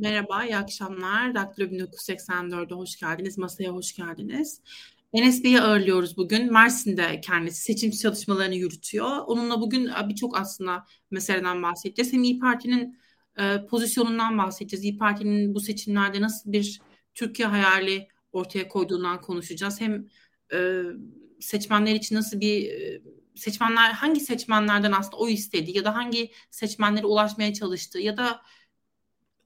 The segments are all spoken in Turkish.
Merhaba, iyi akşamlar. Daktilo 1984'e hoş geldiniz, masaya hoş geldiniz. Enes Bey'i ağırlıyoruz bugün. Mersin'de kendisi seçim çalışmalarını yürütüyor. Onunla bugün birçok aslında meseleden bahsedeceğiz. Hem İyi Parti'nin e, pozisyonundan bahsedeceğiz. İyi Parti'nin bu seçimlerde nasıl bir Türkiye hayali ortaya koyduğundan konuşacağız. Hem e, seçmenler için nasıl bir e, seçmenler hangi seçmenlerden aslında o istedi ya da hangi seçmenlere ulaşmaya çalıştı ya da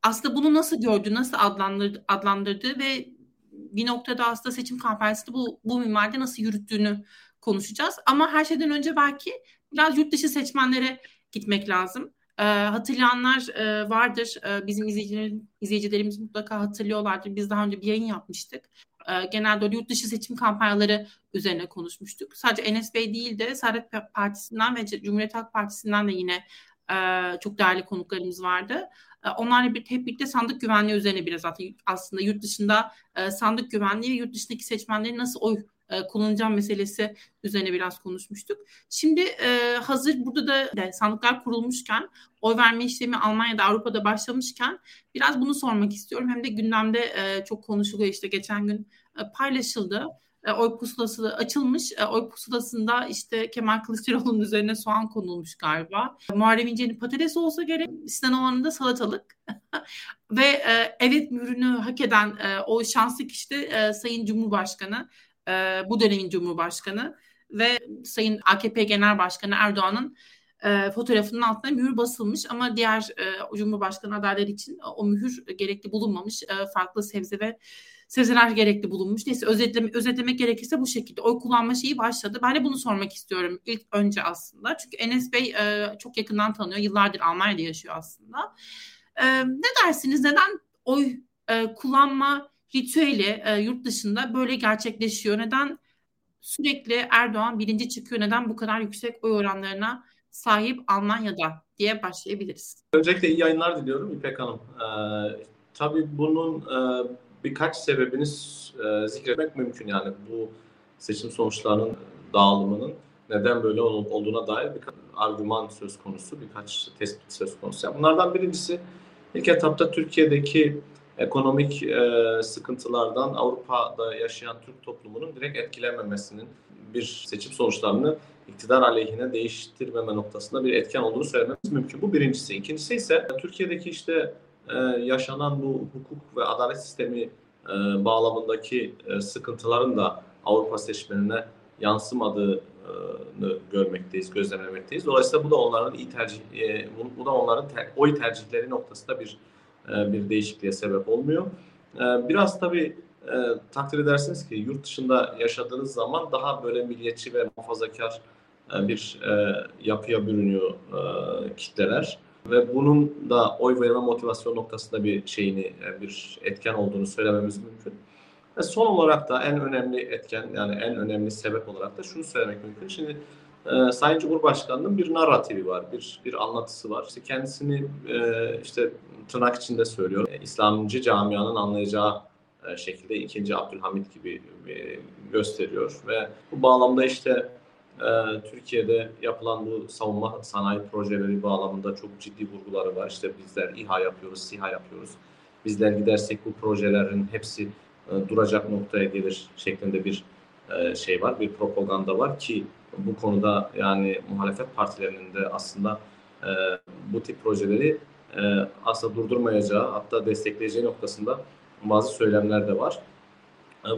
aslında bunu nasıl gördü, nasıl adlandırdı, adlandırdı ve bir noktada aslında seçim kampanyasını bu, bu minvalde nasıl yürüttüğünü konuşacağız. Ama her şeyden önce belki biraz yurt dışı seçmenlere gitmek lazım. E, hatırlayanlar e, vardır. E, bizim izleyicilerimiz, izleyicilerimiz mutlaka hatırlıyorlardır. Biz daha önce bir yayın yapmıştık. E, genelde yurt dışı seçim kampanyaları üzerine konuşmuştuk. Sadece Enes Bey değil de Saadet Partisi'nden ve Cumhuriyet Halk Partisi'nden de yine e, çok değerli konuklarımız vardı. E, onlarla bir, hep birlikte sandık güvenliği üzerine biraz aslında yurt dışında e, sandık güvenliği ve yurt dışındaki seçmenlerin nasıl oy e, kullanacağım meselesi üzerine biraz konuşmuştuk. Şimdi hazır burada da sandıklar kurulmuşken, oy verme işlemi Almanya'da, Avrupa'da başlamışken biraz bunu sormak istiyorum. Hem de gündemde çok konuşuluyor işte geçen gün paylaşıldı e, oy pusulası açılmış. E, oy pusulasında işte Kemal Kılıçdaroğlu'nun üzerine soğan konulmuş galiba. Muharrem İnce'nin patates olsa gerek. Sinan Oğan'ın da salatalık. Ve e, evet mührünü hak eden o şanslı kişi de Sayın Cumhurbaşkanı. Bu dönemin Cumhurbaşkanı. Ve Sayın AKP Genel Başkanı Erdoğan'ın fotoğrafının altına mühür basılmış ama diğer e, Cumhurbaşkanı adayları için o mühür gerekli bulunmamış. E, farklı sebze ve sebzeler gerekli bulunmuş. Neyse özetleme, özetlemek gerekirse bu şekilde oy kullanma şeyi başladı. Ben de bunu sormak istiyorum ilk önce aslında. Çünkü Enes Bey e, çok yakından tanıyor. Yıllardır Almanya'da yaşıyor aslında. E, ne dersiniz? Neden oy e, kullanma ritüeli e, yurt dışında böyle gerçekleşiyor? Neden sürekli Erdoğan birinci çıkıyor? Neden bu kadar yüksek oy oranlarına sahip Almanya'da diye başlayabiliriz. Öncelikle iyi yayınlar diliyorum İpek Hanım. Ee, tabii bunun e, birkaç sebebini e, zikretmek mümkün. Yani bu seçim sonuçlarının dağılımının neden böyle olduğuna dair bir argüman söz konusu, birkaç tespit söz konusu. bunlardan birincisi ilk etapta Türkiye'deki ekonomik e, sıkıntılardan Avrupa'da yaşayan Türk toplumunun direkt etkilenmemesinin bir seçim sonuçlarını iktidar aleyhine değiştirmeme noktasında bir etken olduğunu söylememiz mümkün. Bu birincisi. İkincisi ise Türkiye'deki işte e, yaşanan bu hukuk ve adalet sistemi e, bağlamındaki e, sıkıntıların da Avrupa seçmenine yansımadığını görmekteyiz, gözlemlemekteyiz. Dolayısıyla bu da onların iyi tercih, bu da onların oy tercihleri noktasında bir bir değişikliğe sebep olmuyor. Biraz tabii takdir edersiniz ki yurt dışında yaşadığınız zaman daha böyle milliyetçi ve muhafazakar bir yapıya bürünüyor e, kitleler ve bunun da oy verme motivasyon noktasında bir şeyini bir etken olduğunu söylememiz mümkün. Ve son olarak da en önemli etken yani en önemli sebep olarak da şunu söylemek mümkün. Şimdi e, Sayın Cumhurbaşkanı'nın bir narratifi var, bir bir anlatısı var. İşte kendisini e, işte tırnak içinde söylüyor. E, İslamcı camianın anlayacağı e, şekilde ikinci Abdülhamit gibi e, gösteriyor ve bu bağlamda işte ee, Türkiye'de yapılan bu savunma sanayi projeleri bağlamında çok ciddi vurguları var. İşte bizler İHA yapıyoruz, SİHA yapıyoruz. Bizler gidersek bu projelerin hepsi e, duracak noktaya gelir şeklinde bir e, şey var, bir propaganda var ki bu konuda yani muhalefet partilerinin de aslında e, bu tip projeleri aslında durdurmayacağı hatta destekleyeceği noktasında bazı söylemler de var.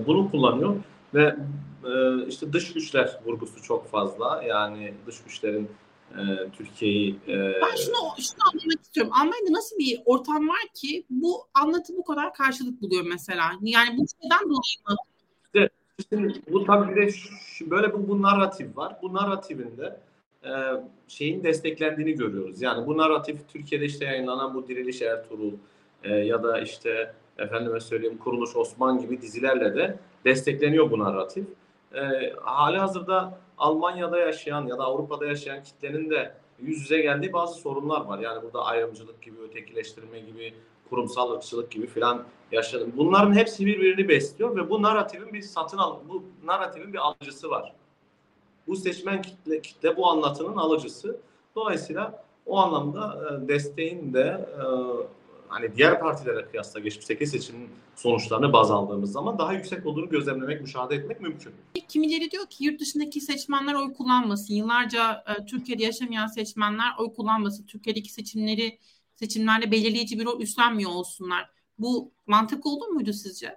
Bunu kullanıyor ve e, işte dış güçler vurgusu çok fazla. Yani dış güçlerin e, Türkiye'yi... E, ben şunu, şunu anlamak istiyorum. Almanya'da nasıl bir ortam var ki bu anlatı bu kadar karşılık buluyor mesela? Yani bu şeyden dolayı mı? İşte, şimdi bu tabii bir de şu, böyle bir bu narratif var. Bu narratifinde e, şeyin desteklendiğini görüyoruz. Yani bu narratif Türkiye'de işte yayınlanan bu Diriliş Ertuğrul e, ya da işte efendime söyleyeyim Kuruluş Osman gibi dizilerle de destekleniyor bu narratif. E, hali hazırda Almanya'da yaşayan ya da Avrupa'da yaşayan kitlenin de yüz yüze geldiği bazı sorunlar var. Yani burada ayrımcılık gibi, ötekileştirme gibi, kurumsal ırkçılık gibi filan yaşadım. Bunların hepsi birbirini besliyor ve bu narratifin bir satın al bu narratifin bir alıcısı var. Bu seçmen kitle, kitle bu anlatının alıcısı. Dolayısıyla o anlamda e, desteğin de e, hani diğer partilere kıyasla geçmişteki seçimin sonuçlarını baz aldığımız zaman daha yüksek olduğunu gözlemlemek, müşahede etmek mümkün. Kimileri diyor ki yurt dışındaki seçmenler oy kullanmasın. Yıllarca e, Türkiye'de yaşamayan seçmenler oy kullanmasın. Türkiye'deki seçimleri seçimlerde belirleyici bir rol üstlenmiyor olsunlar. Bu mantık olur muydu sizce?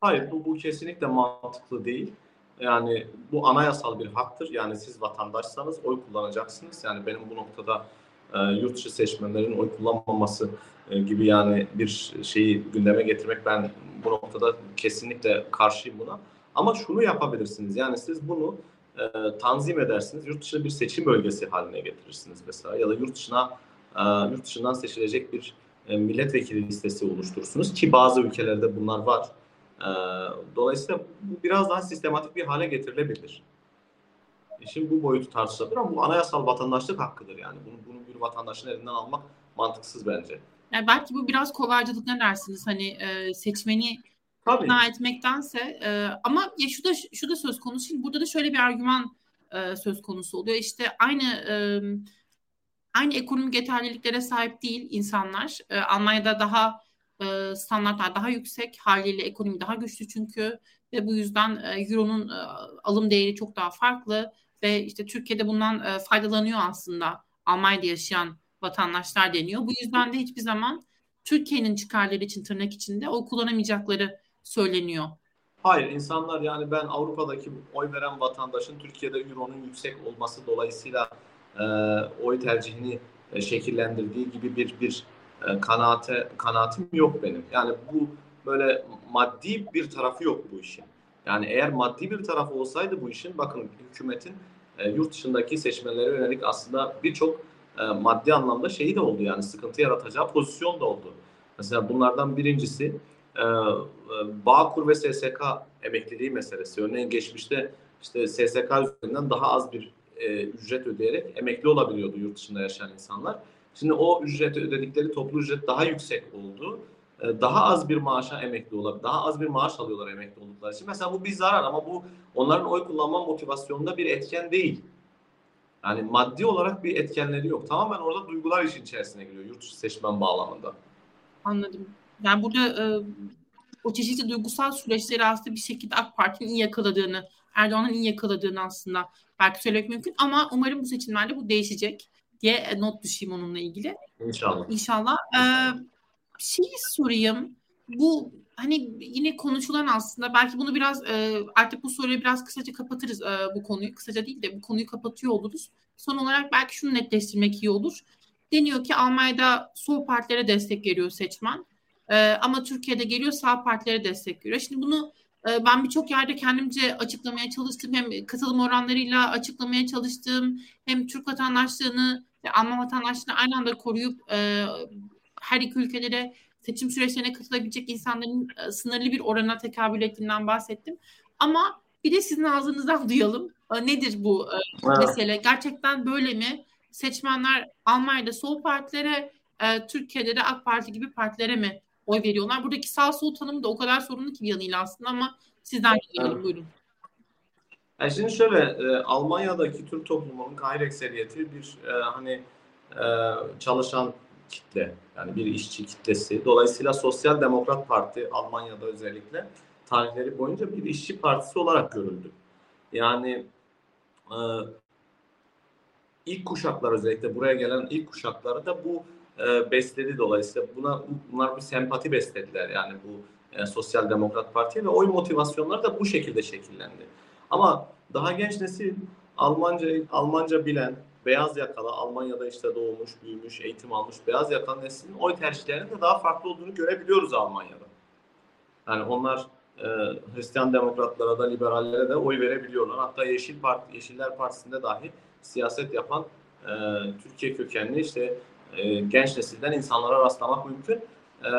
Hayır, bu, bu kesinlikle mantıklı değil. Yani bu anayasal bir haktır. Yani siz vatandaşsanız oy kullanacaksınız. Yani benim bu noktada e, yurt dışı seçmenlerin oy kullanmaması e, gibi yani bir şeyi gündeme getirmek ben bu noktada kesinlikle karşıyım buna. Ama şunu yapabilirsiniz. Yani siz bunu e, tanzim edersiniz. Yurt dışı bir seçim bölgesi haline getirirsiniz mesela. Ya da yurt dışına e, yurt dışından seçilecek bir e, milletvekili listesi oluşturursunuz ki bazı ülkelerde bunlar var. E, dolayısıyla bu biraz daha sistematik bir hale getirilebilir. Şimdi bu boyutu tartışılabilir ama bu anayasal vatandaşlık hakkıdır yani. Bunu, bunu bir vatandaşın elinden almak mantıksız bence. Yani belki bu biraz kolaycılık ne dersiniz? Hani e, seçmeni Tabii. ikna etmektense e, ama ya şu da şu da söz konusu. Şimdi burada da şöyle bir argüman e, söz konusu oluyor. İşte aynı e, aynı ekonomik yeterliliklere sahip değil insanlar. E, Almanya'da daha e, standartlar daha yüksek haliyle ekonomi daha güçlü çünkü ve bu yüzden e, euronun e, alım değeri çok daha farklı ve işte Türkiye'de bundan e, faydalanıyor aslında Almanya'da yaşayan vatandaşlar deniyor. Bu yüzden de hiçbir zaman Türkiye'nin çıkarları için tırnak içinde o kullanamayacakları söyleniyor. Hayır insanlar yani ben Avrupa'daki oy veren vatandaşın Türkiye'de euronun yüksek olması dolayısıyla e, oy tercihini e, şekillendirdiği gibi bir bir e, kanaate kanaatim yok benim. Yani bu böyle maddi bir tarafı yok bu işin. Yani eğer maddi bir tarafı olsaydı bu işin bakın hükümetin e, yurt dışındaki seçmenlere yönelik aslında birçok e, maddi anlamda şeyi de oldu yani sıkıntı yaratacağı pozisyon da oldu. Mesela bunlardan birincisi e, e Bağkur ve SSK emekliliği meselesi. Örneğin geçmişte işte SSK üzerinden daha az bir e, ücret ödeyerek emekli olabiliyordu yurt dışında yaşayan insanlar. Şimdi o ücreti ödedikleri toplu ücret daha yüksek oldu. E, daha az bir maaşa emekli olabilir. Daha az bir maaş alıyorlar emekli oldukları için. Mesela bu bir zarar ama bu onların oy kullanma motivasyonunda bir etken değil. Yani maddi olarak bir etkenleri yok. Tamamen orada duygular işin içerisine giriyor yurt dışı seçmen bağlamında. Anladım. Yani burada e, o çeşitli duygusal süreçleri aslında bir şekilde AK Parti'nin iyi yakaladığını, Erdoğan'ın iyi yakaladığını aslında belki söylemek mümkün. Ama umarım bu seçimlerde bu değişecek diye not düşeyim onunla ilgili. İnşallah. İnşallah. Ee, şeyi sorayım. Bu hani yine konuşulan aslında belki bunu biraz e, artık bu soruyu biraz kısaca kapatırız e, bu konuyu. Kısaca değil de bu konuyu kapatıyor oluruz. Son olarak belki şunu netleştirmek iyi olur. Deniyor ki Almanya'da sol partilere destek veriyor seçmen. E, ama Türkiye'de geliyor sağ partilere destek veriyor. Şimdi bunu e, ben birçok yerde kendimce açıklamaya çalıştım. Hem katılım oranlarıyla açıklamaya çalıştım. Hem Türk vatandaşlığını ve Alman vatandaşlığını aynı anda koruyup e, her iki ülkelere seçim süreçlerine katılabilecek insanların e, sınırlı bir orana tekabül ettiğinden bahsettim. Ama bir de sizin ağzınızdan duyalım. E, nedir bu e, mesele? Gerçekten böyle mi? Seçmenler Almanya'da sol partilere, e, Türkiye'de de AK Parti gibi partilere mi oy veriyorlar? Buradaki sağ sol tanımı da o kadar sorunlu ki bir yanıyla aslında ama sizden dinleyelim. Buyurun. Yani şimdi şöyle e, Almanya'daki Türk toplumunun gayri ekseriyeti bir e, hani e, çalışan kitle yani bir işçi kitlesi. Dolayısıyla Sosyal Demokrat Parti Almanya'da özellikle tarihleri boyunca bir işçi partisi olarak görüldü. Yani e, ilk kuşaklar özellikle buraya gelen ilk kuşakları da bu e, besledi dolayısıyla buna bunlar bir sempati beslediler yani bu e, Sosyal Demokrat Parti'ye ve oy motivasyonları da bu şekilde şekillendi. Ama daha genç nesil Almanca Almanca bilen beyaz yakalı Almanya'da işte doğmuş, büyümüş, eğitim almış beyaz yakalı neslin oy tercihlerinin de daha farklı olduğunu görebiliyoruz Almanya'da. Yani onlar e, Hristiyan demokratlara da liberallere de oy verebiliyorlar. Hatta Yeşil Parti, Yeşiller Partisi'nde dahi siyaset yapan e, Türkiye kökenli işte e, genç nesilden insanlara rastlamak mümkün. E,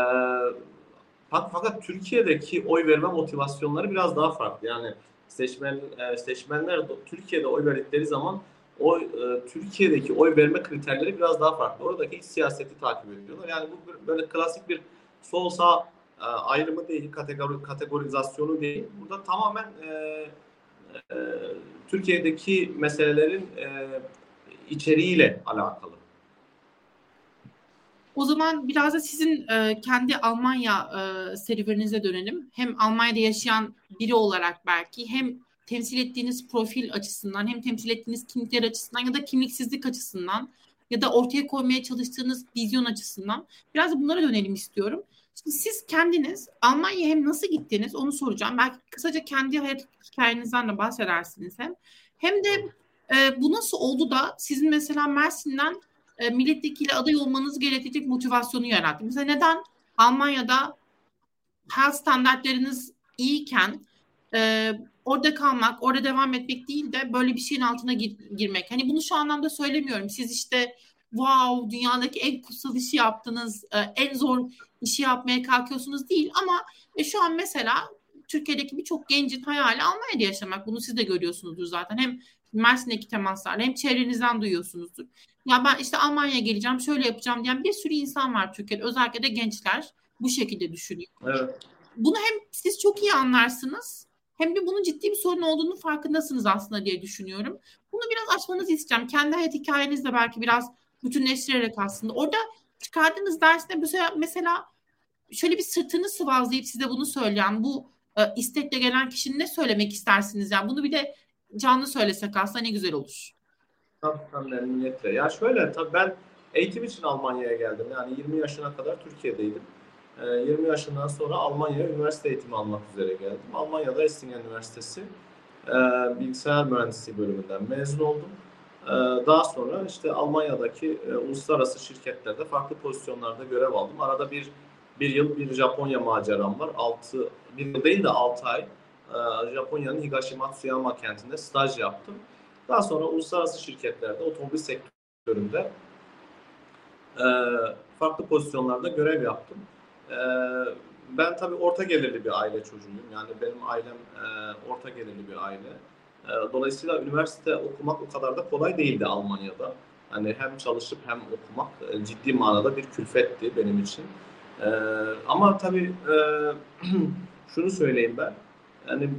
fakat Türkiye'deki oy verme motivasyonları biraz daha farklı. Yani seçmen e, seçmenler Türkiye'de oy verdikleri zaman o e, Türkiye'deki oy verme kriterleri biraz daha farklı. Oradaki siyaseti takip ediyorlar. Yani bu böyle klasik bir sol sağ e, ayrımı değil, kategori, kategorizasyonu değil. Burada tamamen e, e, Türkiye'deki meselelerin e, içeriğiyle alakalı. O zaman biraz da sizin e, kendi Almanya e, serüveninize dönelim. Hem Almanya'da yaşayan biri olarak belki hem temsil ettiğiniz profil açısından hem temsil ettiğiniz kimlikler açısından ya da kimliksizlik açısından ya da ortaya koymaya çalıştığınız vizyon açısından biraz bunlara dönelim istiyorum. Şimdi siz kendiniz Almanya'ya hem nasıl gittiniz onu soracağım. Belki kısaca kendi hayat hikayenizden de bahsedersiniz hem. Hem de e, bu nasıl oldu da sizin mesela Mersin'den e, milletvekili aday olmanız gerekecek motivasyonu yarattı. Mesela neden Almanya'da health standartlarınız iyiyken e, orada kalmak, orada devam etmek değil de böyle bir şeyin altına gir- girmek. Hani bunu şu anlamda söylemiyorum. Siz işte wow dünyadaki en kutsal işi yaptınız, e, en zor işi yapmaya kalkıyorsunuz değil ama e, şu an mesela Türkiye'deki birçok gencin hayali Almanya'da yaşamak. Bunu siz de görüyorsunuzdur zaten. Hem Mersin'deki temaslarla hem çevrenizden duyuyorsunuzdur. Ya ben işte Almanya'ya geleceğim, şöyle yapacağım diyen bir sürü insan var Türkiye'de. Özellikle de gençler bu şekilde düşünüyor. Evet. Bunu hem siz çok iyi anlarsınız hem de bunun ciddi bir sorun olduğunu farkındasınız aslında diye düşünüyorum. Bunu biraz açmanızı isteyeceğim. Kendi hayat hikayenizle belki biraz bütünleştirerek aslında. Orada çıkardığınız dersinde mesela, şöyle bir sırtını sıvazlayıp size bunu söyleyen bu e, istekle gelen kişinin ne söylemek istersiniz? Yani bunu bir de canlı söylesek aslında ne güzel olur. Tabii tabii memnuniyetle. Ya şöyle tabii ben eğitim için Almanya'ya geldim. Yani 20 yaşına kadar Türkiye'deydim. 20 ee, yaşından sonra Almanya'ya üniversite eğitimi almak üzere geldim. Almanya'da Essingen Üniversitesi e, bilgisayar mühendisliği bölümünden mezun oldum. Ee, daha sonra işte Almanya'daki e, uluslararası şirketlerde farklı pozisyonlarda görev aldım. Arada bir bir yıl bir Japonya maceram var. Altı, bir yıl değil de altı ay e, Japonya'nın Higashi Matsuyama kentinde staj yaptım. Daha sonra uluslararası şirketlerde, otomobil sektöründe farklı pozisyonlarda görev yaptım. E, ben tabii orta gelirli bir aile çocuğuyum. Yani benim ailem e, orta gelirli bir aile. E, dolayısıyla üniversite okumak o kadar da kolay değildi Almanya'da. Hani hem çalışıp hem okumak e, ciddi manada bir külfetti benim için. E, ama tabii e, şunu söyleyeyim ben. Yani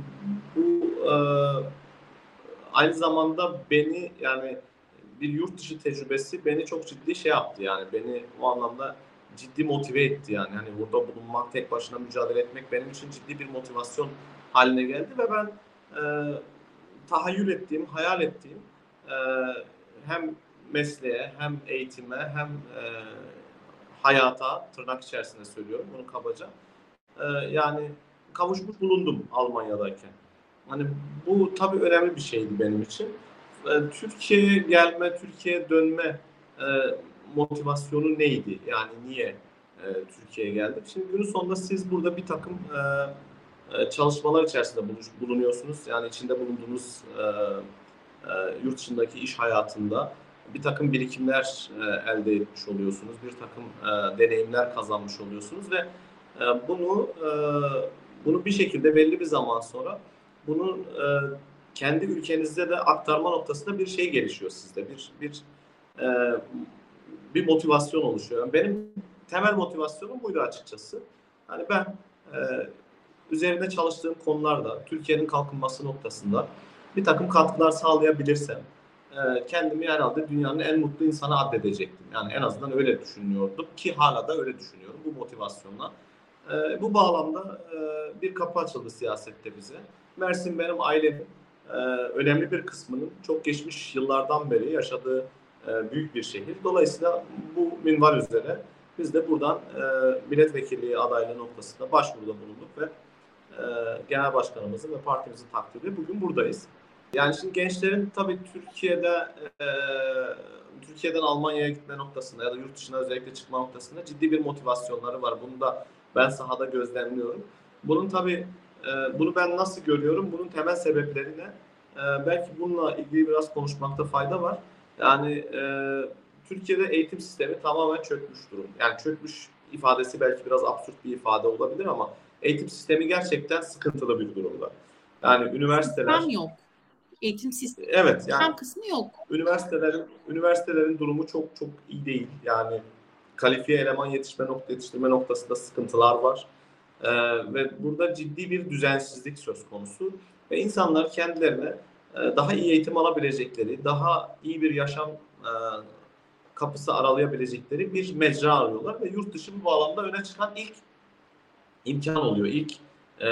bu e, aynı zamanda beni yani bir yurt dışı tecrübesi beni çok ciddi şey yaptı yani beni o anlamda ciddi motive etti yani hani burada bulunmak tek başına mücadele etmek benim için ciddi bir motivasyon haline geldi ve ben e, tahayyül ettiğim, hayal ettiğim e, hem mesleğe hem eğitime hem e, hayata tırnak içerisinde söylüyorum bunu kabaca e, yani kavuşmuş bulundum Almanya'dayken. Hani bu tabii önemli bir şeydi benim için. E, Türkiye'ye gelme, Türkiye'ye dönme e, motivasyonu neydi? Yani niye e, Türkiye'ye geldim? Şimdi günün sonunda siz burada bir takım çalışmalar içerisinde bulunuyorsunuz. Yani içinde bulunduğunuz yurt dışındaki iş hayatında bir takım birikimler elde etmiş oluyorsunuz. Bir takım deneyimler kazanmış oluyorsunuz ve bunu bunu bir şekilde belli bir zaman sonra bunu e, kendi ülkenizde de aktarma noktasında bir şey gelişiyor sizde. Bir bir e, bir motivasyon oluşuyor. Yani benim temel motivasyonum buydu açıkçası. Hani ben e, üzerinde çalıştığım konularda Türkiye'nin kalkınması noktasında bir takım katkılar sağlayabilirsem e, kendimi herhalde dünyanın en mutlu insanı addedecektim. Yani en azından öyle düşünüyordum ki hala da öyle düşünüyorum bu motivasyonla. E, bu bağlamda e, bir kapı açıldı siyasette bize. Mersin benim ailemin e, önemli bir kısmının çok geçmiş yıllardan beri yaşadığı e, büyük bir şehir. Dolayısıyla bu minval üzere biz de buradan e, milletvekilliği adaylığı noktasında başvuruda bulunduk ve e, genel başkanımızın ve partimizin takdiriyle bugün buradayız. Yani şimdi gençlerin tabii Türkiye'de e, Türkiye'den Almanya'ya gitme noktasında ya da yurt dışına özellikle çıkma noktasında ciddi bir motivasyonları var. Bunu da ben sahada gözlemliyorum. Bunun tabii e, bunu ben nasıl görüyorum? Bunun temel sebepleri ne? E, belki bununla ilgili biraz konuşmakta fayda var. Yani e, Türkiye'de eğitim sistemi tamamen çökmüş durum. Yani çökmüş ifadesi belki biraz absürt bir ifade olabilir ama eğitim sistemi gerçekten sıkıntılı bir durumda. Yani üniversiteler... Sistem yok. Eğitim sistemi. Evet. Yani, kısmı yok. Üniversitelerin, üniversitelerin durumu çok çok iyi değil. Yani kalifiye eleman yetişme nokta yetiştirme noktasında sıkıntılar var. Ee, ve burada ciddi bir düzensizlik söz konusu. Ve insanlar kendilerine daha iyi eğitim alabilecekleri, daha iyi bir yaşam e, kapısı aralayabilecekleri bir mecra arıyorlar ve yurt dışı bu bağlamda öne çıkan ilk imkan oluyor. İlk e,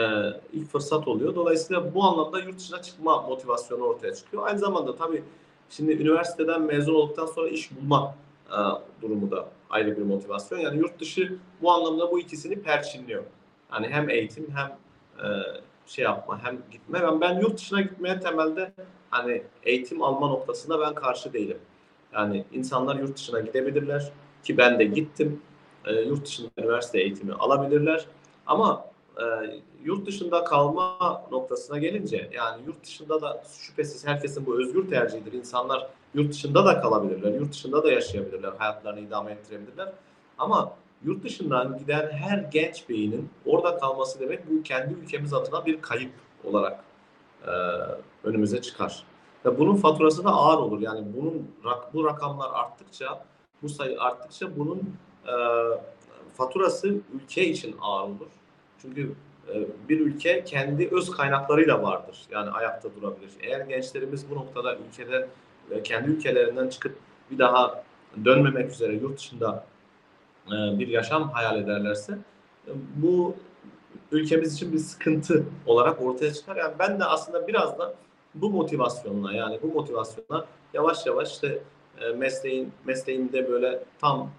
ilk fırsat oluyor. Dolayısıyla bu anlamda yurt dışına çıkma motivasyonu ortaya çıkıyor. Aynı zamanda tabii şimdi üniversiteden mezun olduktan sonra iş bulma e, durumu da ayrı bir motivasyon. Yani yurt dışı bu anlamda bu ikisini perçinliyor. Yani hem eğitim hem e, şey yapma hem gitme. Ben, ben yurt dışına gitmeye temelde hani eğitim alma noktasında ben karşı değilim. Yani insanlar yurt dışına gidebilirler ki ben de gittim. E, yurt dışında üniversite eğitimi alabilirler. Ama e, yurt dışında kalma noktasına gelince yani yurt dışında da şüphesiz herkesin bu özgür tercihidir. İnsanlar yurt dışında da kalabilirler, yurt dışında da yaşayabilirler, hayatlarını idame ettirebilirler. Ama yurt dışından giden her genç beynin orada kalması demek bu kendi ülkemiz adına bir kayıp olarak e, önümüze çıkar. Ve bunun faturası da ağır olur. Yani bunun bu rakamlar arttıkça, bu sayı arttıkça bunun e, faturası ülke için ağır olur. Çünkü e, bir ülke kendi öz kaynaklarıyla vardır. Yani ayakta durabilir. Eğer gençlerimiz bu noktada ülkede kendi ülkelerinden çıkıp bir daha dönmemek üzere yurt dışında e, bir yaşam hayal ederlerse e, bu ülkemiz için bir sıkıntı olarak ortaya çıkar. Yani ben de aslında biraz da bu motivasyonla yani bu motivasyonla yavaş yavaş işte mesleğin mesleğimde böyle tam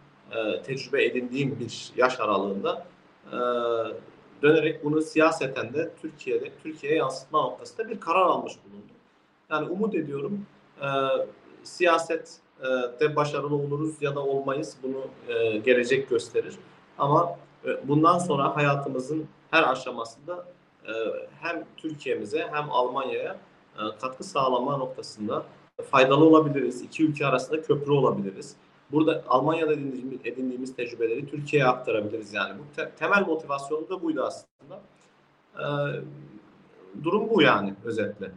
tecrübe edindiğim bir yaş aralığında dönerek bunu siyaseten de Türkiye'de Türkiye'ye yansıtma noktasında bir karar almış bulundu. Yani umut ediyorum e, siyaset de başarılı oluruz ya da olmayız bunu e, gelecek gösterir. Ama e, bundan sonra hayatımızın her aşamasında e, hem Türkiye'mize hem Almanya'ya e, katkı sağlama noktasında faydalı olabiliriz. İki ülke arasında köprü olabiliriz. Burada Almanya'da edindiğimiz, edindiğimiz tecrübeleri Türkiye'ye aktarabiliriz yani. Bu te- temel motivasyonu da buydu aslında. Ee, durum bu yani özetle.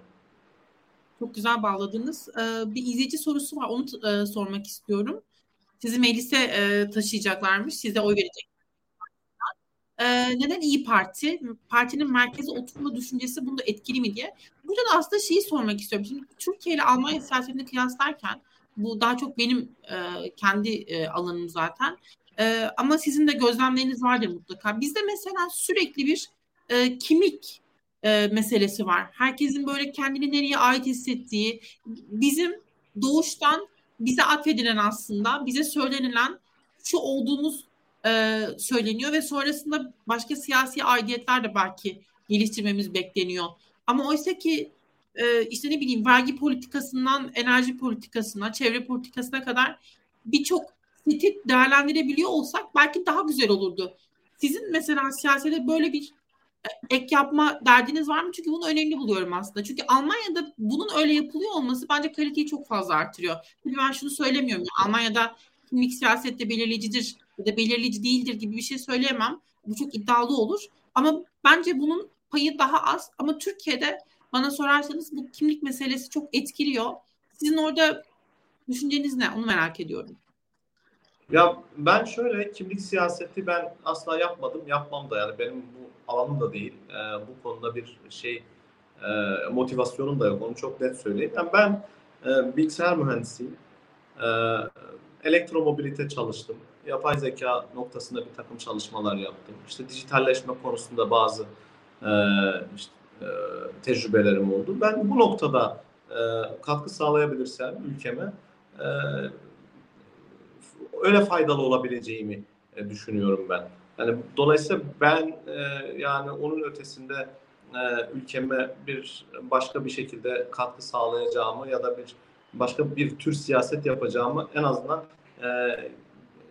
Çok güzel bağladınız. Ee, bir izleyici sorusu var. Onu e, sormak istiyorum. Sizi meclise e, taşıyacaklarmış. Size oy verecek. Ee, neden İyi Parti? Partinin merkeze oturma düşüncesi bunda etkili mi diye. Burada da aslında şeyi sormak istiyorum. Şimdi Türkiye ile Almanya siyasetini kıyaslarken bu daha çok benim e, kendi alanım zaten. Ama sizin de gözlemleriniz vardır mutlaka. Bizde mesela sürekli bir e, kimlik e, meselesi var. Herkesin böyle kendini nereye ait hissettiği, bizim doğuştan bize atfedilen aslında, bize söylenilen şu olduğumuz e, söyleniyor ve sonrasında başka siyasi aidiyetler de belki geliştirmemiz bekleniyor. Ama oysa ki e, işte ne bileyim vergi politikasından enerji politikasına, çevre politikasına kadar birçok seti değerlendirebiliyor olsak belki daha güzel olurdu. Sizin mesela siyasete böyle bir ek yapma derdiniz var mı? Çünkü bunu önemli buluyorum aslında. Çünkü Almanya'da bunun öyle yapılıyor olması bence kaliteyi çok fazla artırıyor. Tabii ben şunu söylemiyorum. Ya, Almanya'da kimlik siyasette belirleyicidir ya da belirleyici değildir gibi bir şey söyleyemem. Bu çok iddialı olur. Ama bence bunun payı daha az. Ama Türkiye'de bana sorarsanız bu kimlik meselesi çok etkiliyor. Sizin orada düşünceniz ne? Onu merak ediyorum. Ya ben şöyle kimlik siyaseti ben asla yapmadım, yapmam da yani benim bu alanım da değil. Ee, bu konuda bir şey e, motivasyonum da yok. Onu çok net söyleyeyim. Yani ben e, bilgisayar mühendisiyim. E, elektromobilite çalıştım. Yapay zeka noktasında bir takım çalışmalar yaptım. İşte dijitalleşme konusunda bazı e, işte e, tecrübelerim oldu. Ben bu noktada e, katkı sağlayabilirsem ülkeme e, öyle faydalı olabileceğimi e, düşünüyorum ben. Yani dolayısıyla ben e, yani onun ötesinde e, ülkeme bir başka bir şekilde katkı sağlayacağımı ya da bir başka bir tür siyaset yapacağımı en azından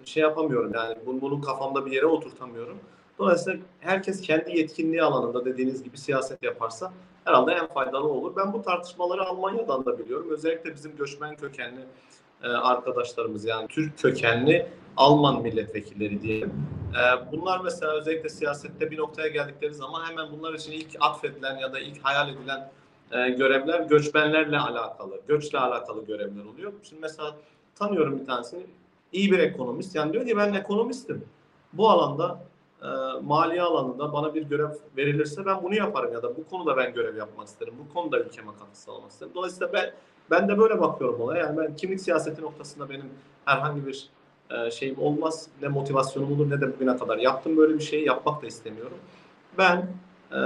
şey yapamıyorum yani bunu, bunu kafamda bir yere oturtamıyorum. Dolayısıyla herkes kendi yetkinliği alanında dediğiniz gibi siyaset yaparsa herhalde en faydalı olur. Ben bu tartışmaları Almanya'dan da biliyorum. Özellikle bizim göçmen kökenli e, arkadaşlarımız yani Türk kökenli Alman milletvekilleri diyelim. E, bunlar mesela özellikle siyasette bir noktaya geldikleri zaman hemen bunlar için ilk atfedilen ya da ilk hayal edilen e, görevler göçmenlerle alakalı, göçle alakalı görevler oluyor. Şimdi mesela tanıyorum bir tanesini iyi bir ekonomist. Yani diyor ki ben ekonomistim. Bu alanda e, maliye alanında bana bir görev verilirse ben bunu yaparım ya da bu konuda ben görev yapmak isterim. Bu konuda ülkeme katkı sağlamak isterim. Dolayısıyla ben ben de böyle bakıyorum olaya. Yani ben kimlik siyaseti noktasında benim herhangi bir e, şeyim olmaz. Ne motivasyonum olur ne de bugüne kadar yaptım böyle bir şeyi yapmak da istemiyorum. Ben e,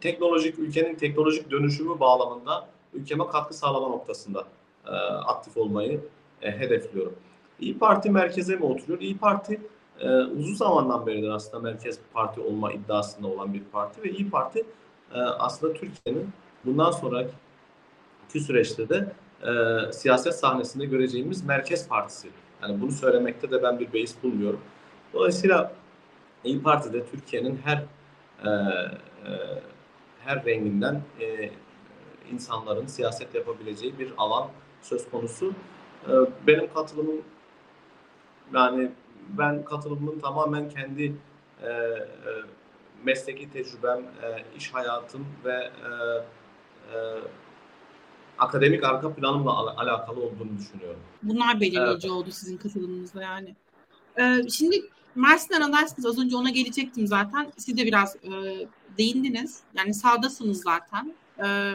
teknolojik ülkenin teknolojik dönüşümü bağlamında ülkeme katkı sağlama noktasında e, aktif olmayı e, hedefliyorum. İyi Parti merkeze mi oturuyor? İyi Parti e, uzun zamandan beridir aslında merkez parti olma iddiasında olan bir parti ve İyi Parti e, aslında Türkiye'nin bundan sonraki süreçte de e, siyaset sahnesinde göreceğimiz merkez partisi. Yani bunu söylemekte de ben bir beis bulmuyorum. Dolayısıyla İyi Parti de Türkiye'nin her e, e, her renginden e, insanların siyaset yapabileceği bir alan söz konusu. E, benim katılımım yani ben katılımımın tamamen kendi e, e, mesleki tecrübem, e, iş hayatım ve e, e, akademik arka planımla al- alakalı olduğunu düşünüyorum. Bunlar belirleyici evet. oldu sizin katılımınızda yani. Ee, şimdi Mersin'den adaysınız. Az önce ona gelecektim zaten. Siz de biraz e, değindiniz. Yani sağdasınız zaten. E,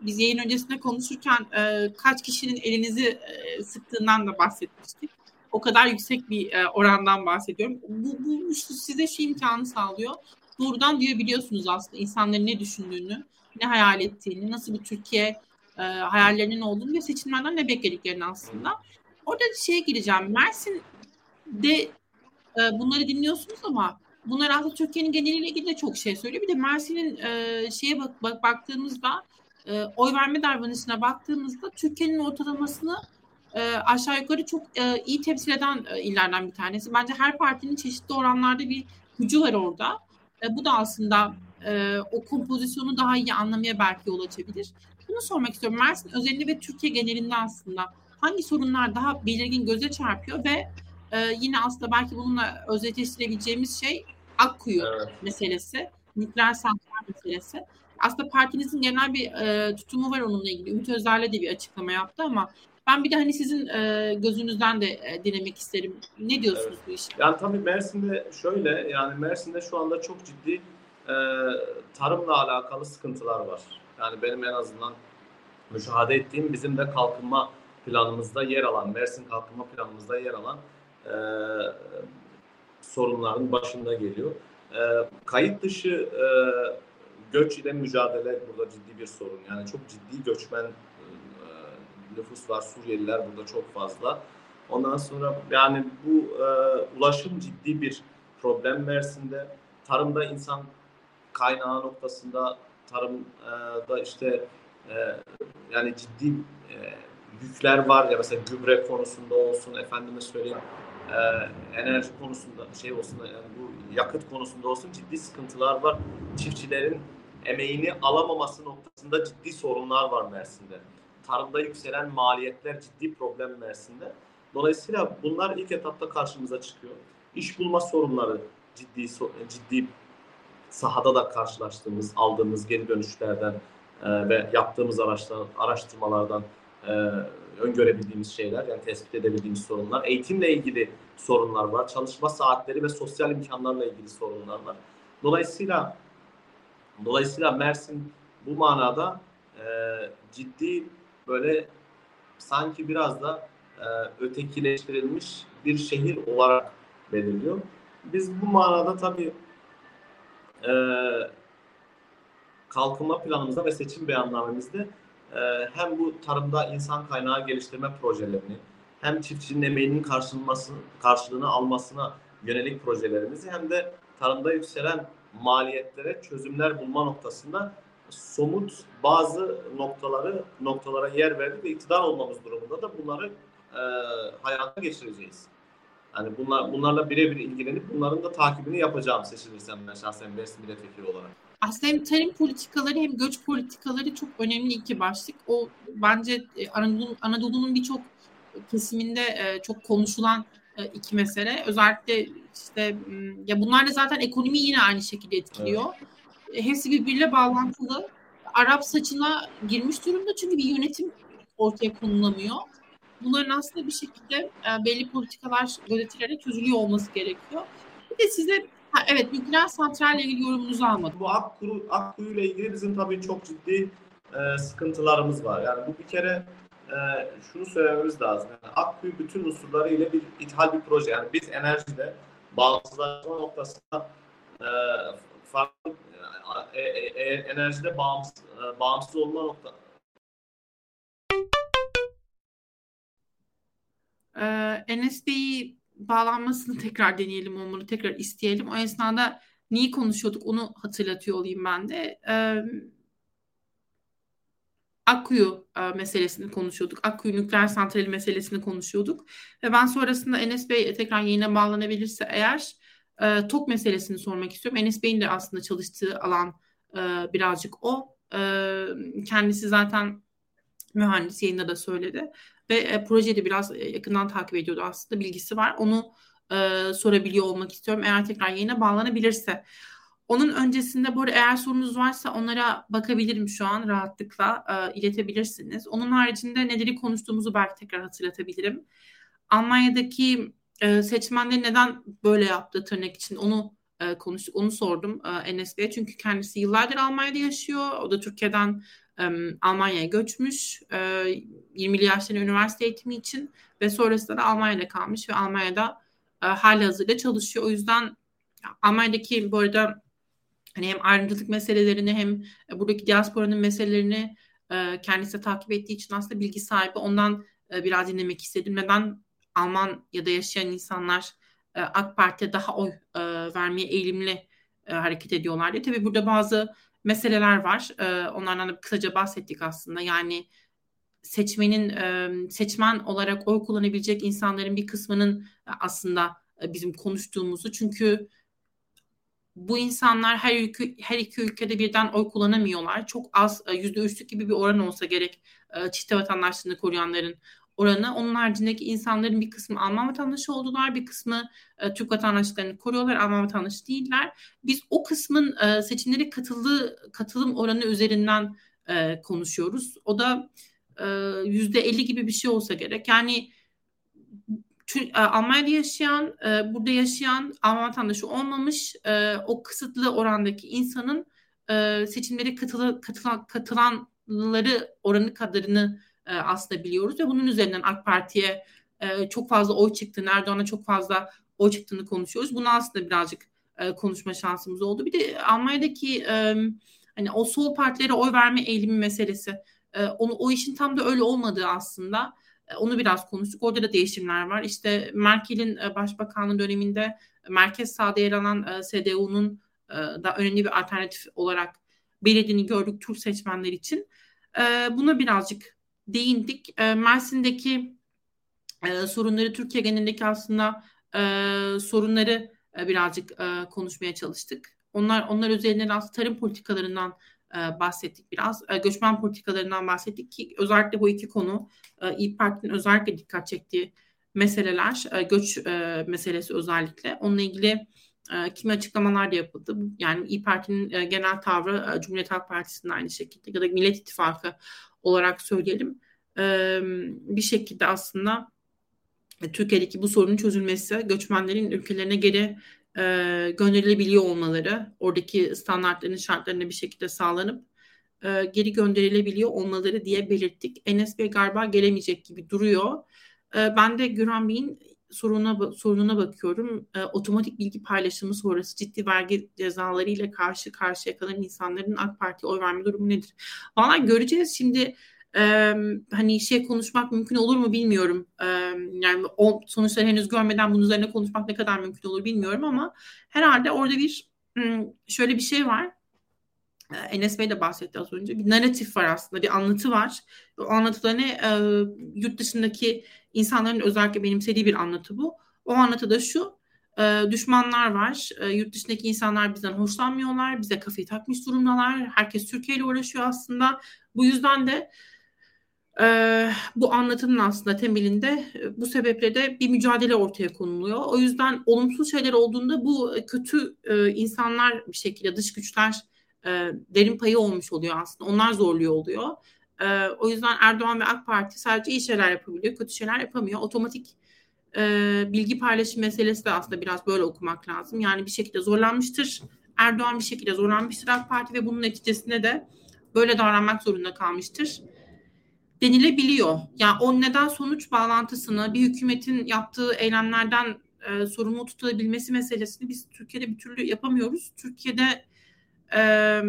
biz yayın öncesinde konuşurken e, kaç kişinin elinizi e, sıktığından da bahsetmiştik. O kadar yüksek bir e, orandan bahsediyorum. Bu, bu size şu imkanı sağlıyor. Doğrudan diyebiliyorsunuz aslında insanların ne düşündüğünü, ne hayal ettiğini, nasıl bir Türkiye e, hayallerinin olduğunu ve seçimlerden ne beklediklerini aslında. Orada şeye gireceğim. Mersin'de e, bunları dinliyorsunuz ama bunlar aslında Türkiye'nin geneliyle ilgili de çok şey söylüyor. Bir de Mersin'in e, şeye bak, bak baktığımızda e, oy verme davranışına baktığımızda Türkiye'nin ortalamasını e, aşağı yukarı çok e, iyi temsil eden e, illerden bir tanesi. Bence her partinin çeşitli oranlarda bir gücü var orada. E, bu da aslında e, o kompozisyonu daha iyi anlamaya belki yol açabilir. Bunu sormak istiyorum. Mersin özelinde ve Türkiye genelinde aslında hangi sorunlar daha belirgin göze çarpıyor ve e, yine aslında belki bununla özetleştirebileceğimiz şey Akkuyu evet. meselesi, nükleer santral meselesi. Aslında partinizin genel bir e, tutumu var onunla ilgili. Ümit Özer'le de bir açıklama yaptı ama ben bir de hani sizin e, gözünüzden de e, dinlemek isterim. Ne diyorsunuz evet. bu işe? Yani tabii Mersin'de şöyle yani Mersin'de şu anda çok ciddi e, tarımla alakalı sıkıntılar var. Yani benim en azından müşahede ettiğim bizim de kalkınma planımızda yer alan, Mersin kalkınma planımızda yer alan e, sorunların başında geliyor. E, kayıt dışı e, göç ile mücadele burada ciddi bir sorun. Yani çok ciddi göçmen e, nüfus var. Suriyeliler burada çok fazla. Ondan sonra yani bu e, ulaşım ciddi bir problem Mersin'de. Tarımda insan kaynağı noktasında tarımda işte e, yani ciddi e, yükler var ya mesela gübre konusunda olsun efendime söyleyeyim e, enerji konusunda şey olsun yani bu yakıt konusunda olsun ciddi sıkıntılar var. Çiftçilerin emeğini alamaması noktasında ciddi sorunlar var Mersin'de. Tarımda yükselen maliyetler ciddi problem Mersin'de. Dolayısıyla bunlar ilk etapta karşımıza çıkıyor. İş bulma sorunları ciddi ciddi sahada da karşılaştığımız, aldığımız geri dönüşlerden e, ve yaptığımız araştırmalardan e, öngörebildiğimiz şeyler, yani tespit edebildiğimiz sorunlar. Eğitimle ilgili sorunlar var, çalışma saatleri ve sosyal imkanlarla ilgili sorunlar var. Dolayısıyla dolayısıyla Mersin bu manada e, ciddi böyle sanki biraz da e, ötekileştirilmiş bir şehir olarak belirliyor. Biz bu manada tabii e, kalkınma planımızda ve seçim beyannamemizde e, hem bu tarımda insan kaynağı geliştirme projelerini hem çiftçinin emeğinin karşılanması, karşılığını almasına yönelik projelerimizi hem de tarımda yükselen maliyetlere çözümler bulma noktasında somut bazı noktaları noktalara yer verdik ve iktidar olmamız durumunda da bunları e, hayata geçireceğiz. Yani bunlar bunlarla birebir ilgilenip bunların da takibini yapacağım seçilirsem ben şahsen Mersin milletvekili olarak. Aslında hem tarım politikaları hem göç politikaları çok önemli iki başlık. O bence e, Anadolu, Anadolu'nun birçok kesiminde e, çok konuşulan e, iki mesele. Özellikle işte ya bunlar da zaten ekonomi yine aynı şekilde etkiliyor. Evet. Hepsi birbiriyle bağlantılı. Arap saçına girmiş durumda çünkü bir yönetim ortaya konulamıyor bunların aslında bir şekilde e, belli politikalar gözetilerek çözülüyor olması gerekiyor. Bir de size Ha, evet nükleer santralle ilgili yorumunuzu almadım. Bu Akkuru, Akkuyu ile ilgili bizim tabii çok ciddi e, sıkıntılarımız var. Yani bu bir kere e, şunu söylememiz lazım. Yani Akkuyu bütün unsurlarıyla bir ithal bir proje. Yani biz enerjide bağımsızlaşma noktasında e, farklı e, e, e, enerjide bağımsız, e, bağımsız olma nokta. Ee, NSB'yi bağlanmasını tekrar deneyelim olmalı, tekrar isteyelim. O esnada neyi konuşuyorduk onu hatırlatıyor olayım ben de. Ee, Akkuyu e, meselesini konuşuyorduk. Akkuyu nükleer santrali meselesini konuşuyorduk. Ve ben sonrasında Enes Bey tekrar yayına bağlanabilirse eğer e, TOK meselesini sormak istiyorum. Enes Bey'in de aslında çalıştığı alan e, birazcık o. E, kendisi zaten mühendis yayında da söyledi. Ve e, projeyi de biraz e, yakından takip ediyordu aslında bilgisi var. Onu e, sorabiliyor olmak istiyorum. Eğer tekrar yayına bağlanabilirse. Onun öncesinde arada eğer sorunuz varsa onlara bakabilirim şu an rahatlıkla e, iletebilirsiniz. Onun haricinde neleri konuştuğumuzu belki tekrar hatırlatabilirim. Almanya'daki e, seçmenleri neden böyle yaptı tırnak için onu e, konuştuk. Onu sordum e, Enes Bey'e. Çünkü kendisi yıllardır Almanya'da yaşıyor. O da Türkiye'den e, Almanya'ya göçmüş. E, 20'li yaşlarında üniversite eğitimi için ve sonrasında da Almanya'da kalmış ve Almanya'da e, hali hazırda çalışıyor. O yüzden Almanya'daki bu arada hani hem ayrımcılık meselelerini hem buradaki diasporanın meselelerini e, kendisi takip ettiği için aslında bilgi sahibi. Ondan e, biraz dinlemek istedim. Neden Alman ya da yaşayan insanlar e, AK Parti'ye daha oy e, vermeye eğilimli e, hareket ediyorlar diye. Tabii burada bazı meseleler var. E, onlardan da kısaca bahsettik aslında. Yani seçmenin e, seçmen olarak oy kullanabilecek insanların bir kısmının e, aslında e, bizim konuştuğumuzu çünkü bu insanlar her ülke, her iki ülkede birden oy kullanamıyorlar. Çok az yüzde üçlük gibi bir oran olsa gerek çifte vatandaşlığını koruyanların oranı. Onun haricindeki insanların bir kısmı Alman vatandaşı oldular, bir kısmı e, Türk vatandaşlıklarını koruyorlar, Alman vatandaşı değiller. Biz o kısmın e, seçimlere katıldığı katılım oranı üzerinden e, konuşuyoruz. O da e, yüzde elli gibi bir şey olsa gerek. Yani e, Almanya'da yaşayan, e, burada yaşayan Alman vatandaşı olmamış o kısıtlı orandaki insanın seçimlere katıla, katılan, katılanları oranı kadarını e, aslında biliyoruz ve bunun üzerinden AK Parti'ye e, çok fazla oy çıktığını, Erdoğan'a çok fazla oy çıktığını konuşuyoruz. Bunu aslında birazcık e, konuşma şansımız oldu. Bir de Almanya'daki e, hani o sol partilere oy verme eğilimi meselesi, e, onu o işin tam da öyle olmadığı aslında. E, onu biraz konuştuk. Orada da değişimler var. İşte Merkel'in e, başbakanlığı döneminde merkez sağda yer alan e, CDU'nun e, da önemli bir alternatif olarak belirlediğini gördük Türk seçmenler için. E, buna birazcık değindik. E, Mersin'deki e, sorunları Türkiye genelindeki aslında e, sorunları e, birazcık e, konuşmaya çalıştık. Onlar onlar üzerinden aslında tarım politikalarından e, bahsettik biraz. E, göçmen politikalarından bahsettik ki özellikle bu iki konu e, İYİ Parti'nin özellikle dikkat çektiği meseleler, e, göç e, meselesi özellikle. Onunla ilgili e, kimi açıklamalar da yapıldı. Yani İYİ Parti'nin e, genel tavrı e, Cumhuriyet Halk Partisi'nin aynı şekilde ya da Millet İttifakı olarak söyleyelim. Bir şekilde aslında Türkiye'deki bu sorunun çözülmesi, göçmenlerin ülkelerine geri gönderilebiliyor olmaları, oradaki standartların şartlarına bir şekilde sağlanıp geri gönderilebiliyor olmaları diye belirttik. Enes Bey galiba gelemeyecek gibi duruyor. Ben de Güran Bey'in soruna, sorununa bakıyorum. E, otomatik bilgi paylaşımı sonrası ciddi vergi cezaları ile karşı karşıya kalan insanların AK Parti'ye oy verme durumu nedir? Valla göreceğiz. Şimdi e, hani şey konuşmak mümkün olur mu bilmiyorum. E, yani o sonuçları henüz görmeden bunun üzerine konuşmak ne kadar mümkün olur bilmiyorum ama herhalde orada bir şöyle bir şey var. Enes Bey de bahsetti az önce. Bir narratif var aslında, bir anlatı var. O anlatıda ne? E, yurt dışındaki insanların özellikle benimsediği bir anlatı bu. O anlatı da şu, e, düşmanlar var. E, yurt dışındaki insanlar bizden hoşlanmıyorlar, bize kafayı takmış durumdalar. Herkes Türkiye ile uğraşıyor aslında. Bu yüzden de ee, bu anlatının aslında temelinde bu sebeple de bir mücadele ortaya konuluyor. O yüzden olumsuz şeyler olduğunda bu kötü e, insanlar bir şekilde dış güçler e, derin payı olmuş oluyor aslında. Onlar zorluyor oluyor. E, o yüzden Erdoğan ve AK Parti sadece iyi şeyler yapabiliyor, kötü şeyler yapamıyor. Otomatik e, bilgi paylaşım meselesi de aslında biraz böyle okumak lazım. Yani bir şekilde zorlanmıştır. Erdoğan bir şekilde zorlanmıştır AK Parti ve bunun neticesinde de böyle davranmak zorunda kalmıştır denilebiliyor. Yani o neden sonuç bağlantısını bir hükümetin yaptığı eylemlerden e, sorumlu tutabilmesi meselesini biz Türkiye'de bir türlü yapamıyoruz. Türkiye'de e,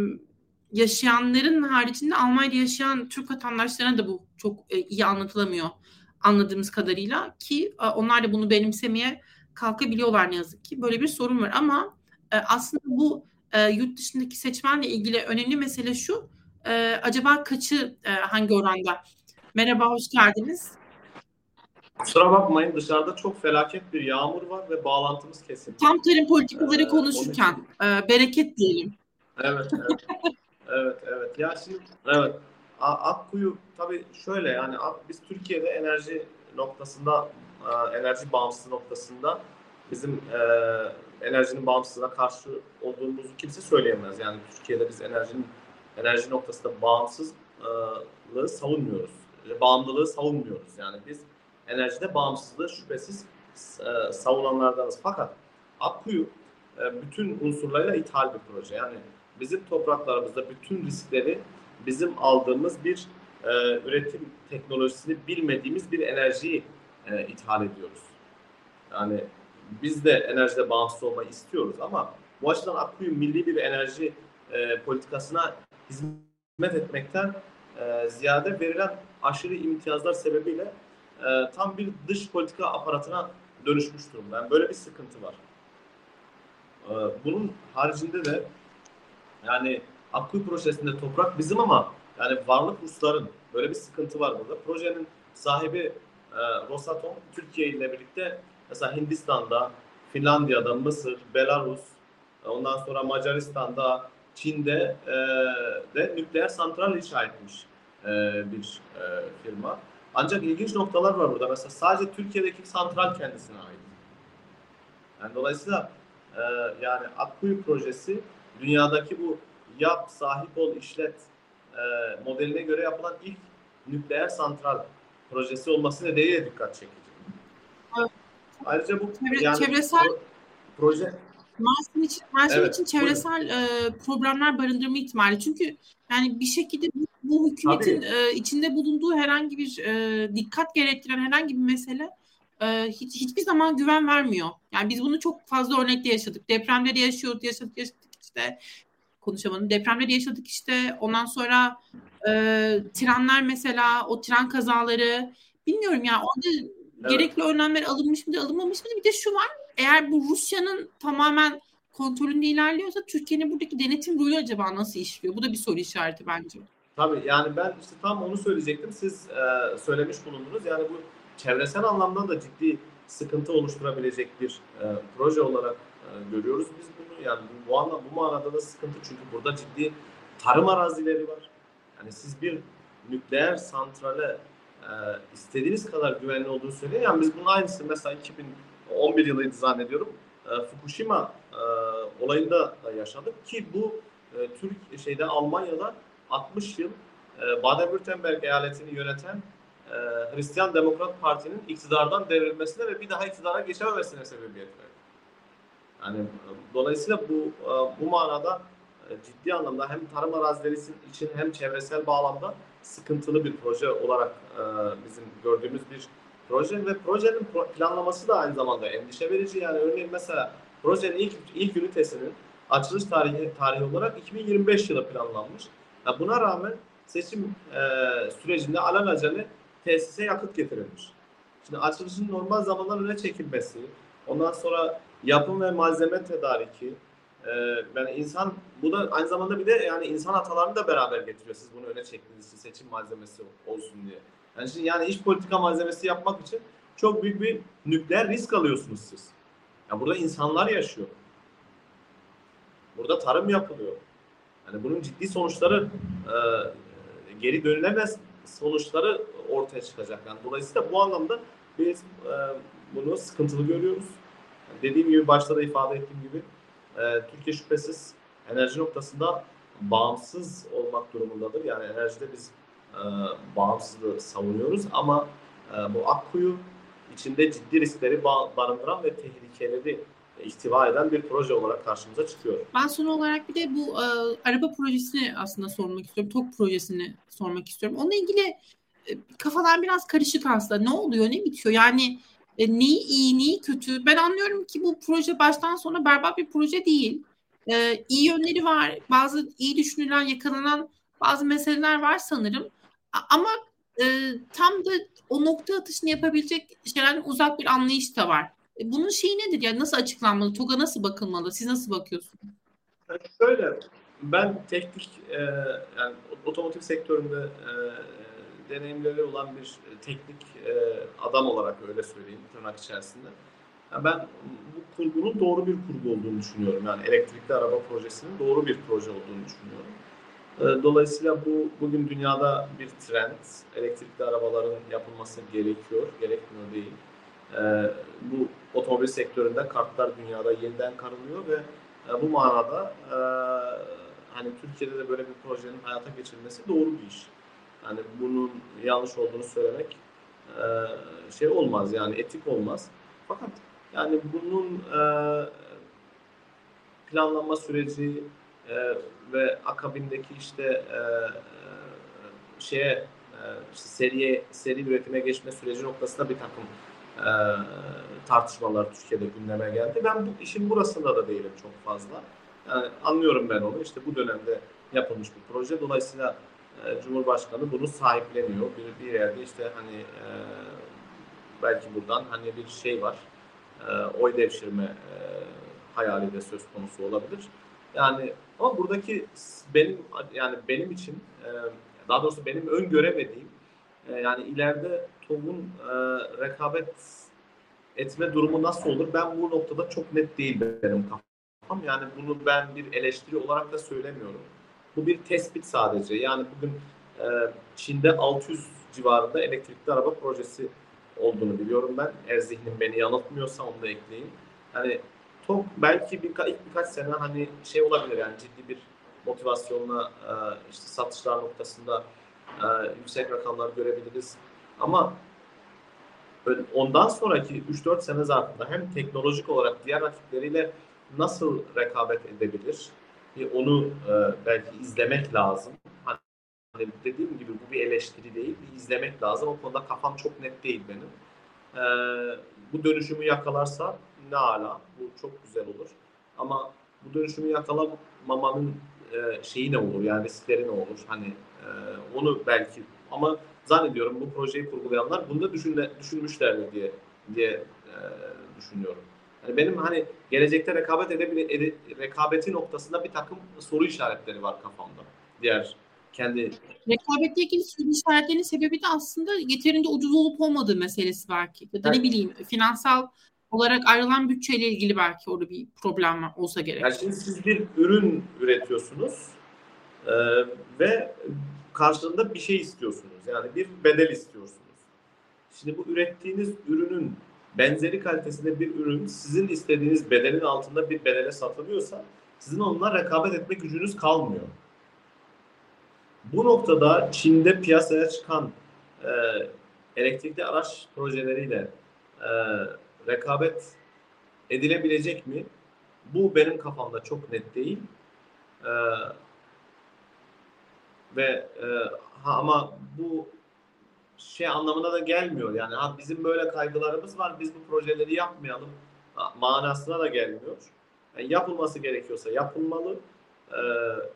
yaşayanların haricinde Almanya'da yaşayan Türk vatandaşlarına da bu çok e, iyi anlatılamıyor anladığımız kadarıyla ki e, onlar da bunu benimsemeye kalkabiliyorlar ne yazık ki. Böyle bir sorun var ama e, aslında bu e, yurt dışındaki seçmenle ilgili önemli mesele şu. E, acaba kaçı e, hangi oranda? Merhaba, hoş geldiniz. Kusura bakmayın dışarıda çok felaket bir yağmur var ve bağlantımız kesildi. Tam tarım politikaları ee, konuşurken e, bereket diyelim. Evet, evet. evet, evet. Ya şimdi evet. Akkuyu tabii şöyle yani biz Türkiye'de enerji noktasında e, enerji bağımsızlığı noktasında bizim e, enerjinin bağımsızlığına karşı olduğumuzu kimse söyleyemez. Yani Türkiye'de biz enerjinin enerji noktasında bağımsızlığı savunmuyoruz. Bağımlılığı savunmuyoruz. Yani biz enerjide bağımsızlığı şüphesiz e, savunanlardanız. Fakat Akkuyu e, bütün unsurlarıyla ithal bir proje. Yani bizim topraklarımızda bütün riskleri bizim aldığımız bir e, üretim teknolojisini bilmediğimiz bir enerjiyi e, ithal ediyoruz. Yani biz de enerjide bağımsız olmayı istiyoruz ama bu açıdan Akkuyu milli bir enerji e, politikasına hizmet etmekten e, ziyade verilen aşırı imtiyazlar sebebiyle e, tam bir dış politika aparatına dönüşmüş durumda. Yani böyle bir sıkıntı var. E, bunun haricinde de yani Akkuyu projesinde toprak bizim ama yani varlık Rusların böyle bir sıkıntı var burada. Projenin sahibi e, Rosatom Türkiye ile birlikte mesela Hindistan'da, Finlandiya'da, Mısır, Belarus, ondan sonra Macaristan'da, Çin'de e, de nükleer santral inşa etmiş e, bir e, firma. Ancak ilginç noktalar var burada. Mesela sadece Türkiye'deki santral kendisine ait. Yani dolayısıyla e, yani Akkuyu projesi dünyadaki bu yap, sahip ol, işlet e, modeline göre yapılan ilk nükleer santral projesi olması nedeniyle dikkat çekici. Evet. Ayrıca bu Çevre, yani çevresel proje Mersin için, Mersin evet, için çevresel e, problemler barındırma ihtimali. Çünkü yani bir şekilde bu, bu hükümetin e, içinde bulunduğu herhangi bir e, dikkat gerektiren herhangi bir mesele e, hiç, hiçbir zaman güven vermiyor. Yani biz bunu çok fazla örnekte yaşadık. Depremleri yaşıyorduk, yaşadık, yaşadık işte konuşamadım. Depremleri yaşadık işte. Ondan sonra e, trenler mesela, o tren kazaları bilmiyorum ya orada evet. gerekli önlemler alınmış mıdır, alınmamış mıdır? Bir de şu var. Eğer bu Rusya'nın tamamen kontrolünde ilerliyorsa Türkiye'nin buradaki denetim rolü acaba nasıl işliyor? Bu da bir soru işareti bence. Tabii yani ben işte tam onu söyleyecektim. Siz e, söylemiş bulundunuz. Yani bu çevresel anlamda da ciddi sıkıntı oluşturabilecek bir e, proje olarak görüyoruz biz bunu. Yani bu, anla, bu manada da sıkıntı çünkü burada ciddi tarım arazileri var. Yani siz bir nükleer santrale e, istediğiniz kadar güvenli olduğunu söyleyin. Yani biz bunun aynısını mesela 2011 yılıydı zannediyorum. E, Fukushima e, olayında da yaşadık ki bu e, Türk şeyde Almanya'da 60 yıl e, Baden-Württemberg eyaletini yöneten e, Hristiyan Demokrat Parti'nin iktidardan devrilmesine ve bir daha iktidara geçememesine sebebiyet verdi. Yani dolayısıyla bu e, bu manada e, ciddi anlamda hem tarım arazileri için hem çevresel bağlamda sıkıntılı bir proje olarak e, bizim gördüğümüz bir proje ve projenin planlaması da aynı zamanda endişe verici. Yani örneğin mesela projenin ilk ilk ünitesinin açılış tarihi tarihi olarak 2025 yılı planlanmış. Yani buna rağmen seçim e, sürecinde alelacele tesise yakıt getirilmiş. Şimdi açılışın normal zamanlar öne çekilmesi, ondan sonra yapım ve malzeme tedariki, e, yani insan bu da aynı zamanda bir de yani insan hatalarını da beraber getiriyor. Siz bunu öne çektiğiniz için seçim malzemesi olsun diye. Yani, şimdi, yani iş politika malzemesi yapmak için çok büyük bir nükleer risk alıyorsunuz siz. Yani burada insanlar yaşıyor. Burada tarım yapılıyor. Yani bunun ciddi sonuçları e, geri dönülemez sonuçları ortaya çıkacak. Yani dolayısıyla bu anlamda biz e, bunu sıkıntılı görüyoruz. Dediğim gibi başta da ifade ettiğim gibi e, Türkiye şüphesiz enerji noktasında bağımsız olmak durumundadır. Yani enerjide biz e, bağımsızlığı savunuyoruz ama e, bu Akkuyu içinde ciddi riskleri barındıran ve tehlikeleri ihtiva eden bir proje olarak karşımıza çıkıyor. Ben son olarak bir de bu e, araba projesini aslında sormak istiyorum. TOK projesini sormak istiyorum. Onunla ilgili e, kafalar biraz karışık aslında. Ne oluyor, ne bitiyor? Yani e, neyi iyi, neyi kötü? Ben anlıyorum ki bu proje baştan sona berbat bir proje değil. E, iyi yönleri var. Bazı iyi düşünülen, yakalanan bazı meseleler var sanırım. Ama e, tam da o nokta atışını yapabilecek şeylerden uzak bir anlayış da var. E, bunun şeyi nedir? Yani nasıl açıklanmalı? TOG'a nasıl bakılmalı? Siz nasıl bakıyorsunuz? Şöyle, ben teknik e, yani otomotiv sektöründe e, deneyimleri olan bir teknik e, adam olarak öyle söyleyeyim tırnak içerisinde. Yani ben bu kurgunun doğru bir kurgu olduğunu düşünüyorum. Yani elektrikli araba projesinin doğru bir proje olduğunu düşünüyorum. E, dolayısıyla bu bugün dünyada bir trend. Elektrikli arabaların yapılması gerekiyor, gerekmiyor değil. E, bu otomobil sektöründe kartlar dünyada yeniden karılıyor ve e, bu manada e, hani Türkiye'de de böyle bir projenin hayata geçirilmesi doğru bir iş. Yani bunun yanlış olduğunu söylemek e, şey olmaz yani etik olmaz. Fakat yani bunun e, planlanma süreci e, ve akabindeki işte e, şeye işte seriye seri üretime geçme süreci noktasında bir takım tartışmalar Türkiye'de gündeme geldi. Ben bu işin burasında da değilim çok fazla. Yani anlıyorum ben onu. İşte bu dönemde yapılmış bir proje. Dolayısıyla e, Cumhurbaşkanı bunu sahipleniyor. Bir, bir yerde işte hani e, belki buradan hani bir şey var. E, oy devşirme e, hayali de söz konusu olabilir. Yani ama buradaki benim yani benim için e, daha doğrusu benim öngöremediğim e, yani ileride TOG'un e, rekabet etme durumu nasıl olur? Ben bu noktada çok net değil benim kafam. Yani bunu ben bir eleştiri olarak da söylemiyorum. Bu bir tespit sadece. Yani bugün e, Çin'de 600 civarında elektrikli araba projesi olduğunu biliyorum ben. Eğer zihnim beni yanıltmıyorsa onu da ekleyeyim. Yani çok belki bir, ilk birkaç sene hani şey olabilir yani ciddi bir motivasyonla e, işte satışlar noktasında e, yüksek rakamlar görebiliriz. Ama ondan sonraki 3-4 sene zarfında hem teknolojik olarak diğer rakipleriyle nasıl rekabet edebilir? Onu e, belki izlemek lazım. Hani dediğim gibi bu bir eleştiri değil, bir izlemek lazım. O konuda kafam çok net değil benim. E, bu dönüşümü yakalarsa ne ala, bu çok güzel olur. Ama bu dönüşümü yakalamamanın e, şeyi ne olur, yani riskleri ne olur? Hani e, onu belki ama zannediyorum bu projeyi kurgulayanlar bunu da düşünle, düşünmüşlerdir diye diye e, düşünüyorum. Yani benim hani gelecekte rekabet edebile, ede, rekabeti noktasında bir takım soru işaretleri var kafamda. Diğer kendi rekabetle ilgili soru işaretlerinin sebebi de aslında yeterince ucuz olup olmadığı meselesi belki. Ya da evet. ne bileyim finansal olarak ayrılan bütçeyle ilgili belki orada bir problem olsa gerek. Yani şimdi siz bir ürün üretiyorsunuz e, ve karşılığında bir şey istiyorsunuz. Yani bir bedel istiyorsunuz. Şimdi bu ürettiğiniz ürünün benzeri kalitesinde bir ürün sizin istediğiniz bedelin altında bir bedele satılıyorsa sizin onunla rekabet etme gücünüz kalmıyor. Bu noktada Çin'de piyasaya çıkan e, elektrikli araç projeleriyle e, rekabet edilebilecek mi? Bu benim kafamda çok net değil. E, ve e, ha, ama bu şey anlamına da gelmiyor. Yani ha, bizim böyle kaygılarımız var, biz bu projeleri yapmayalım manasına da gelmiyor. Yani yapılması gerekiyorsa yapılmalı. Ee,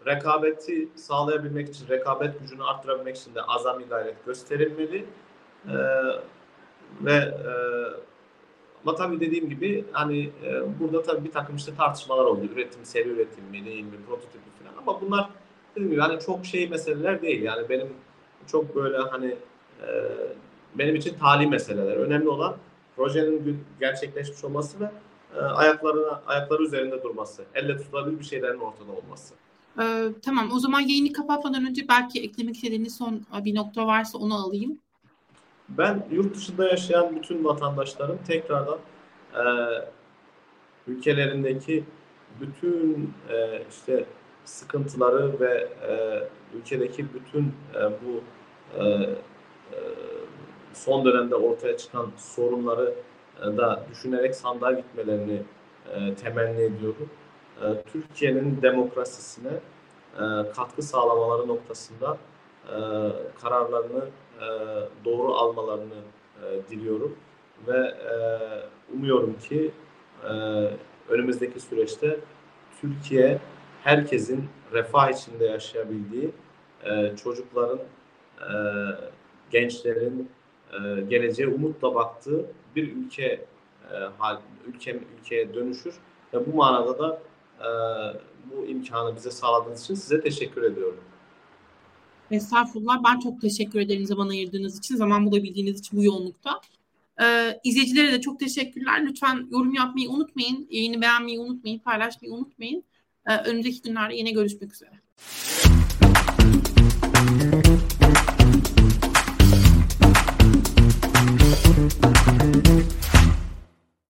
rekabeti sağlayabilmek için, rekabet gücünü arttırabilmek için de azami gayret gösterilmeli. Ee, ve e, ama tabii dediğim gibi hani e, burada tabii bir takım işte tartışmalar oldu. Üretim, seri üretim mi, değil mi, prototip mi falan. Ama bunlar dediğim gibi hani çok şey meseleler değil. Yani benim çok böyle hani ee, benim için tali meseleler. Önemli olan projenin gerçekleşmiş olması ve e, ayaklarına ayakları üzerinde durması, elle tutulabilir bir şeylerin ortada olması. Ee, tamam. O zaman yayını kapatmadan önce belki eklemek istediğiniz son bir nokta varsa onu alayım. Ben yurt dışında yaşayan bütün vatandaşlarım tekrardan e, ülkelerindeki bütün e, işte sıkıntıları ve e, ülkedeki bütün e, bu e, son dönemde ortaya çıkan sorunları da düşünerek sandığa gitmelerini temenni ediyorum. Türkiye'nin demokrasisine katkı sağlamaları noktasında kararlarını doğru almalarını diliyorum ve umuyorum ki önümüzdeki süreçte Türkiye herkesin refah içinde yaşayabildiği, çocukların, gençlerin geleceğe umutla baktığı bir ülke hal ülke ülkeye dönüşür ve bu manada da bu imkanı bize sağladığınız için size teşekkür ediyorum. Estağfurullah. Ben çok teşekkür ederim zaman ayırdığınız için, zaman bulabildiğiniz için bu yoğunlukta. Ee, izleyicilere de çok teşekkürler. Lütfen yorum yapmayı unutmayın. Yayını beğenmeyi unutmayın. Paylaşmayı unutmayın. Ee, önümüzdeki günlerde yine görüşmek üzere.